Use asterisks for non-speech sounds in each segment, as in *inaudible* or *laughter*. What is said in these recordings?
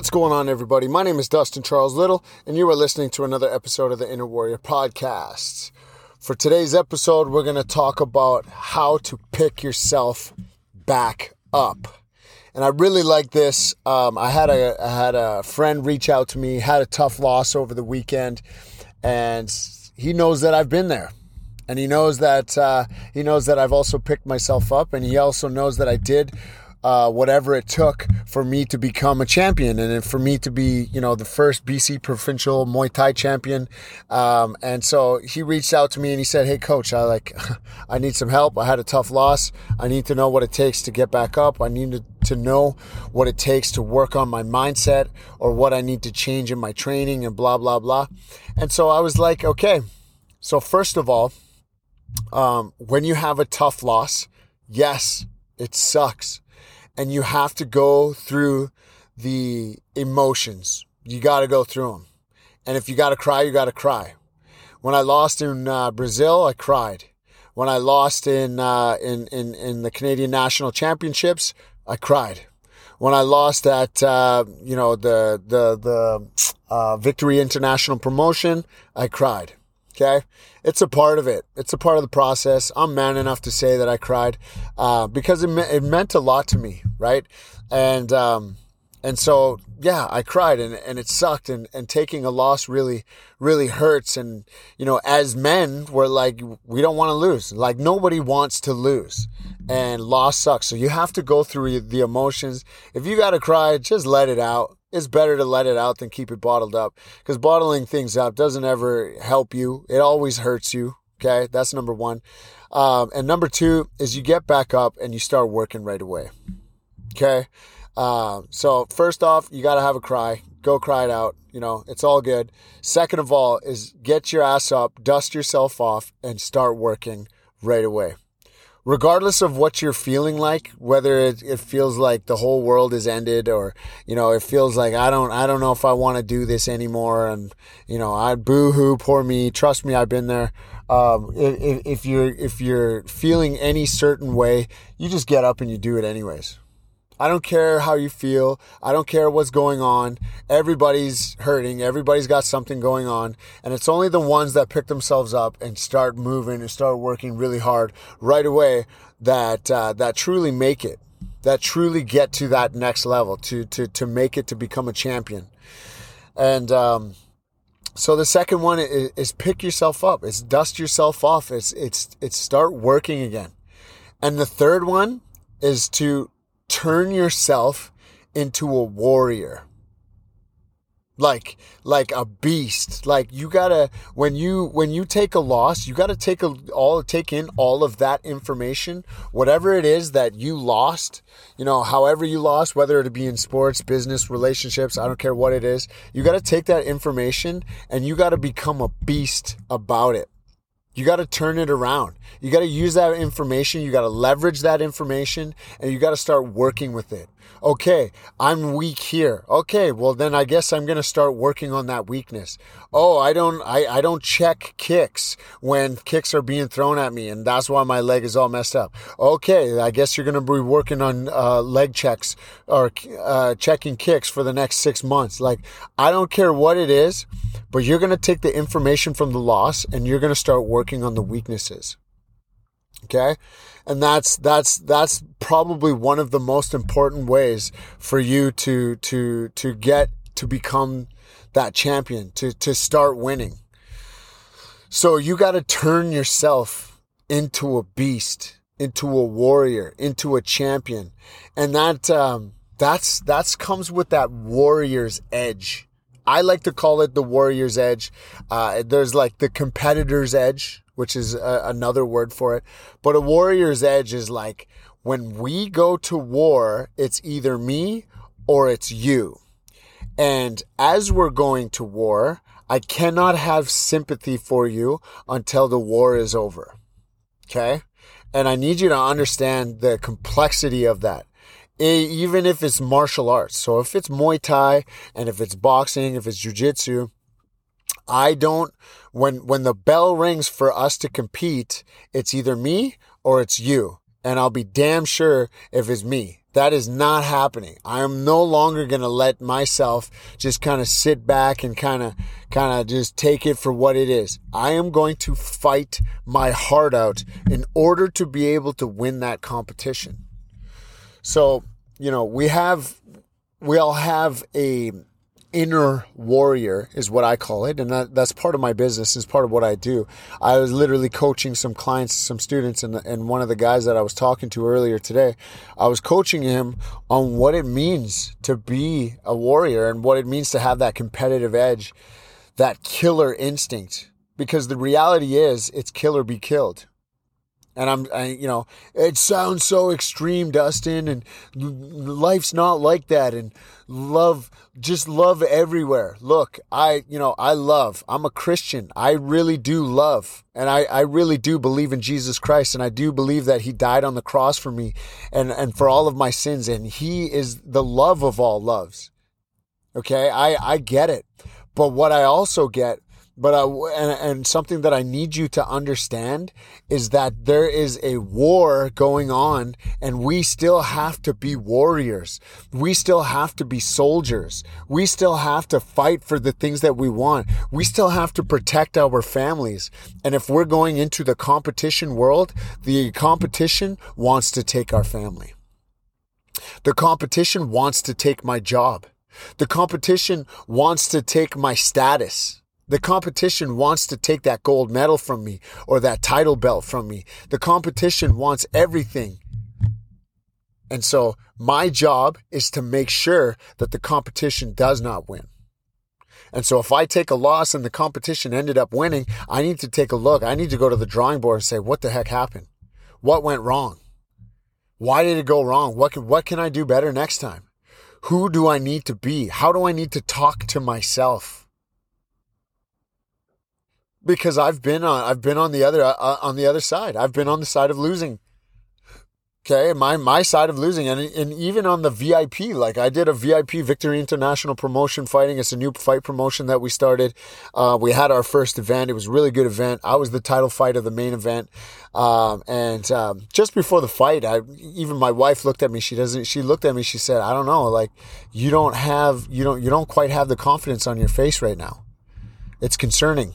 What's going on, everybody? My name is Dustin Charles Little, and you are listening to another episode of the Inner Warrior Podcast. For today's episode, we're going to talk about how to pick yourself back up. And I really like this. Um, I had a I had a friend reach out to me, had a tough loss over the weekend, and he knows that I've been there and he knows that uh, he knows that I've also picked myself up, and he also knows that I did uh, whatever it took for me to become a champion and for me to be, you know, the first BC provincial Muay Thai champion. Um, and so he reached out to me and he said, "Hey, coach, I like, *laughs* I need some help. I had a tough loss. I need to know what it takes to get back up. I need to, to know what it takes to work on my mindset or what I need to change in my training and blah blah blah." And so I was like, "Okay." So first of all, um, when you have a tough loss, yes, it sucks and you have to go through the emotions. You got to go through them. And if you got to cry, you got to cry. When I lost in uh, Brazil, I cried. When I lost in, uh, in, in, in the Canadian National Championships, I cried. When I lost at, uh, you know, the, the, the, uh, Victory International Promotion, I cried. Okay. It's a part of it. It's a part of the process. I'm man enough to say that I cried, uh, because it, me- it meant a lot to me. Right. And, um, and so, yeah, I cried and, and it sucked and, and taking a loss really, really hurts. And, you know, as men, we're like, we don't want to lose. Like nobody wants to lose and loss sucks. So you have to go through the emotions. If you got to cry, just let it out it's better to let it out than keep it bottled up because bottling things up doesn't ever help you. It always hurts you. Okay. That's number one. Um, and number two is you get back up and you start working right away. Okay. Um, so first off, you got to have a cry. Go cry it out. You know, it's all good. Second of all is get your ass up, dust yourself off and start working right away regardless of what you're feeling like, whether it, it feels like the whole world is ended or, you know, it feels like I don't, I don't know if I want to do this anymore. And, you know, I boo hoo, poor me. Trust me, I've been there. Um, if, if you're, if you're feeling any certain way, you just get up and you do it anyways. I don't care how you feel. I don't care what's going on. Everybody's hurting. Everybody's got something going on. And it's only the ones that pick themselves up and start moving and start working really hard right away that, uh, that truly make it, that truly get to that next level, to, to, to make it to become a champion. And, um, so the second one is, is pick yourself up. It's dust yourself off. It's, it's, it's start working again. And the third one is to turn yourself into a warrior. Like like a beast. Like you gotta when you when you take a loss you gotta take a, all take in all of that information. Whatever it is that you lost you know however you lost whether it be in sports business relationships i don't care what it is you gotta take that information and you gotta become a beast about it you got to turn it around. You got to use that information. You got to leverage that information and you got to start working with it. Okay, I'm weak here. Okay, well then I guess I'm going to start working on that weakness. Oh, I don't I, I don't check kicks when kicks are being thrown at me and that's why my leg is all messed up. Okay, I guess you're going to be working on uh, leg checks or uh, checking kicks for the next 6 months. Like I don't care what it is, but you're going to take the information from the loss and you're going to start working on the weaknesses. Okay? And that's that's that's probably one of the most important ways for you to to to get to become that champion, to to start winning. So you got to turn yourself into a beast, into a warrior, into a champion. And that um that's that's comes with that warrior's edge I like to call it the warrior's edge. Uh, there's like the competitor's edge, which is a, another word for it. But a warrior's edge is like when we go to war, it's either me or it's you. And as we're going to war, I cannot have sympathy for you until the war is over. Okay? And I need you to understand the complexity of that even if it's martial arts. So if it's Muay Thai and if it's boxing, if it's jujitsu, I don't when when the bell rings for us to compete, it's either me or it's you. And I'll be damn sure if it's me. That is not happening. I am no longer going to let myself just kind of sit back and kind of, kind of just take it for what it is. I am going to fight my heart out in order to be able to win that competition. So, you know, we have, we all have a, inner warrior is what I call it. And that, that's part of my business is part of what I do. I was literally coaching some clients, some students, and, and one of the guys that I was talking to earlier today, I was coaching him on what it means to be a warrior and what it means to have that competitive edge, that killer instinct. Because the reality is it's kill or be killed. And I'm, I, you know, it sounds so extreme, Dustin, and life's not like that. And love, just love everywhere. Look, I, you know, I love. I'm a Christian. I really do love. And I, I really do believe in Jesus Christ. And I do believe that he died on the cross for me and, and for all of my sins. And he is the love of all loves. Okay. I, I get it. But what I also get but I, and, and something that I need you to understand is that there is a war going on and we still have to be warriors. We still have to be soldiers. We still have to fight for the things that we want. We still have to protect our families. And if we're going into the competition world, the competition wants to take our family. The competition wants to take my job. The competition wants to take my status. The competition wants to take that gold medal from me or that title belt from me. The competition wants everything. And so my job is to make sure that the competition does not win. And so if I take a loss and the competition ended up winning, I need to take a look. I need to go to the drawing board and say, what the heck happened? What went wrong? Why did it go wrong? What can, what can I do better next time? Who do I need to be? How do I need to talk to myself? Because I've been on I've been on the other uh, uh, on the other side. I've been on the side of losing. Okay, my my side of losing, and and even on the VIP, like I did a VIP Victory International promotion fighting. It's a new fight promotion that we started. Uh, we had our first event. It was a really good event. I was the title fight of the main event, um, and um, just before the fight, I even my wife looked at me. She doesn't. She looked at me. She said, "I don't know. Like you don't have you don't you don't quite have the confidence on your face right now. It's concerning."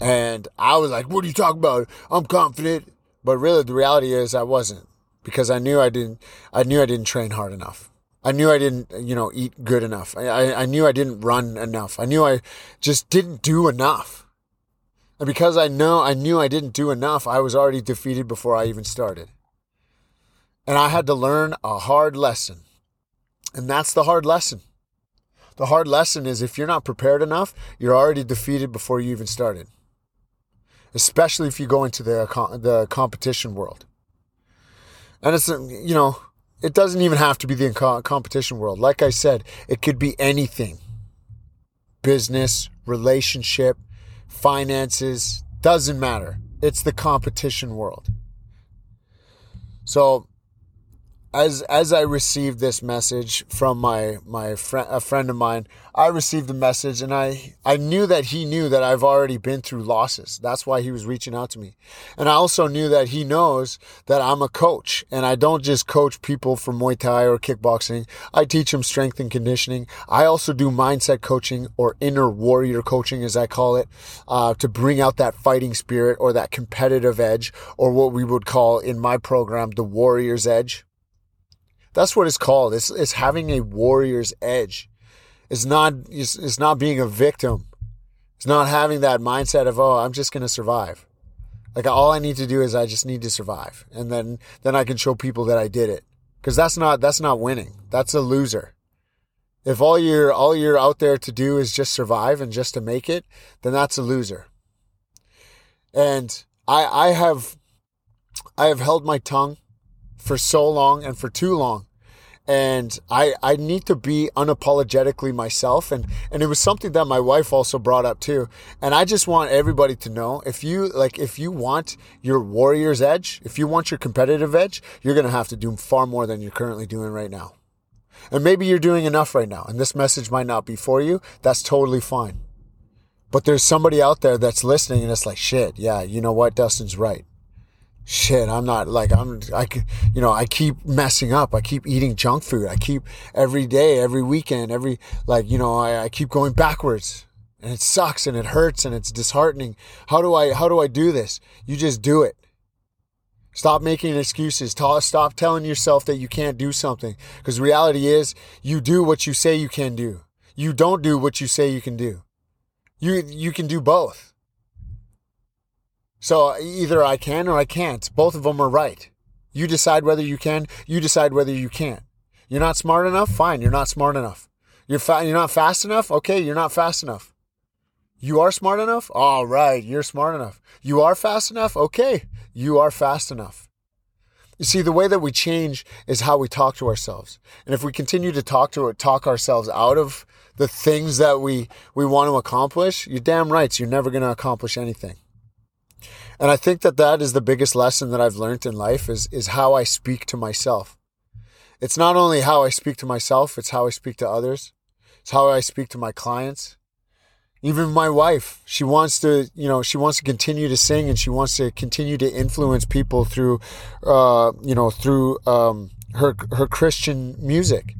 And I was like, what are you talking about? I'm confident. But really the reality is I wasn't because I knew I didn't, I knew I didn't train hard enough. I knew I didn't, you know, eat good enough. I, I, knew I didn't run enough. I knew I just didn't do enough. And because I know, I knew I didn't do enough, I was already defeated before I even started. And I had to learn a hard lesson. And that's the hard lesson. The hard lesson is if you're not prepared enough, you're already defeated before you even started especially if you go into the the competition world. And it's you know it doesn't even have to be the competition world. Like I said, it could be anything. Business, relationship, finances, doesn't matter. It's the competition world. So as as I received this message from my my friend a friend of mine, I received the message and I I knew that he knew that I've already been through losses. That's why he was reaching out to me. And I also knew that he knows that I'm a coach and I don't just coach people for Muay Thai or kickboxing. I teach them strength and conditioning. I also do mindset coaching or inner warrior coaching as I call it, uh, to bring out that fighting spirit or that competitive edge or what we would call in my program the warrior's edge that's what it's called. It's, it's having a warrior's edge. It's not, it's, it's not being a victim. It's not having that mindset of, oh, I'm just going to survive. Like all I need to do is I just need to survive. And then, then I can show people that I did it. Cause that's not, that's not winning. That's a loser. If all you're, all you're out there to do is just survive and just to make it, then that's a loser. And I, I have, I have held my tongue for so long and for too long. And I, I need to be unapologetically myself. And, and it was something that my wife also brought up too. And I just want everybody to know if you, like, if you want your warrior's edge, if you want your competitive edge, you're going to have to do far more than you're currently doing right now. And maybe you're doing enough right now and this message might not be for you. That's totally fine. But there's somebody out there that's listening and it's like, shit, yeah, you know what? Dustin's right shit, I'm not like, I'm, I, you know, I keep messing up. I keep eating junk food. I keep every day, every weekend, every, like, you know, I, I keep going backwards and it sucks and it hurts and it's disheartening. How do I, how do I do this? You just do it. Stop making excuses. Stop telling yourself that you can't do something because reality is you do what you say you can do. You don't do what you say you can do. You, you can do both. So either I can or I can't. Both of them are right. You decide whether you can. You decide whether you can't. You're not smart enough? Fine, you're not smart enough. You're fa- you're not fast enough? Okay, you're not fast enough. You are smart enough? All right, you're smart enough. You are fast enough? Okay, you are fast enough. You see, the way that we change is how we talk to ourselves. And if we continue to talk to talk ourselves out of the things that we, we want to accomplish, you're damn right, you're never going to accomplish anything. And I think that that is the biggest lesson that I've learned in life is, is how I speak to myself. It's not only how I speak to myself, it's how I speak to others. It's how I speak to my clients. Even my wife, she wants to, you know, she wants to continue to sing and she wants to continue to influence people through, uh, you know, through, um, her, her Christian music.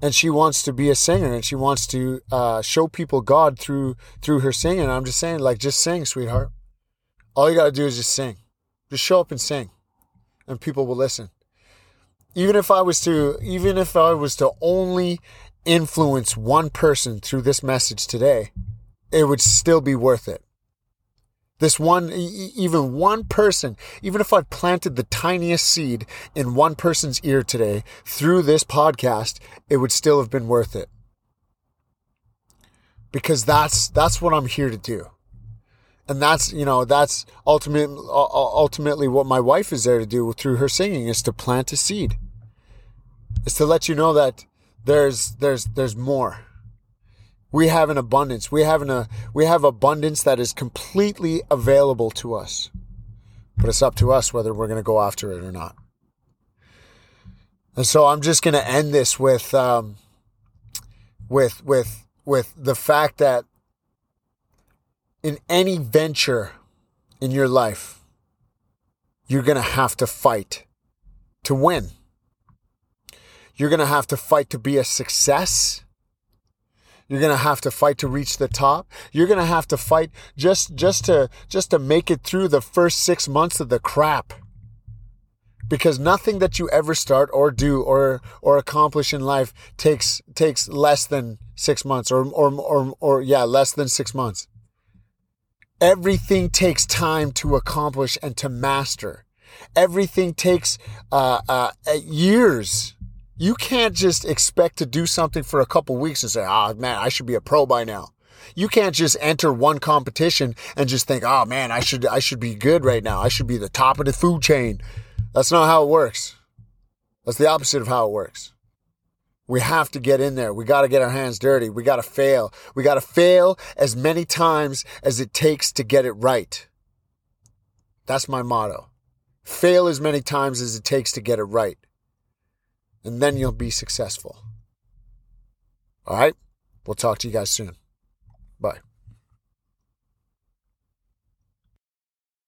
And she wants to be a singer and she wants to, uh, show people God through, through her singing. I'm just saying, like, just sing, sweetheart. All you got to do is just sing. Just show up and sing, and people will listen. Even if I was to, even if I was to only influence one person through this message today, it would still be worth it. This one, even one person, even if I planted the tiniest seed in one person's ear today through this podcast, it would still have been worth it. Because that's, that's what I'm here to do and that's you know that's ultimately ultimately what my wife is there to do through her singing is to plant a seed. Is to let you know that there's there's there's more. We have an abundance. We have an a we have abundance that is completely available to us. But it's up to us whether we're going to go after it or not. And so i'm just going to end this with um with with with the fact that in any venture in your life, you're going to have to fight to win. You're going to have to fight to be a success. You're going to have to fight to reach the top. You're going to have to fight just just to just to make it through the first 6 months of the crap. Because nothing that you ever start or do or or accomplish in life takes takes less than 6 months or or or, or yeah, less than 6 months. Everything takes time to accomplish and to master. Everything takes uh, uh, years. You can't just expect to do something for a couple weeks and say, "Ah, oh, man, I should be a pro by now." You can't just enter one competition and just think, "Oh man, I should I should be good right now. I should be the top of the food chain." That's not how it works. That's the opposite of how it works. We have to get in there. We got to get our hands dirty. We got to fail. We got to fail as many times as it takes to get it right. That's my motto. Fail as many times as it takes to get it right. And then you'll be successful. All right? We'll talk to you guys soon.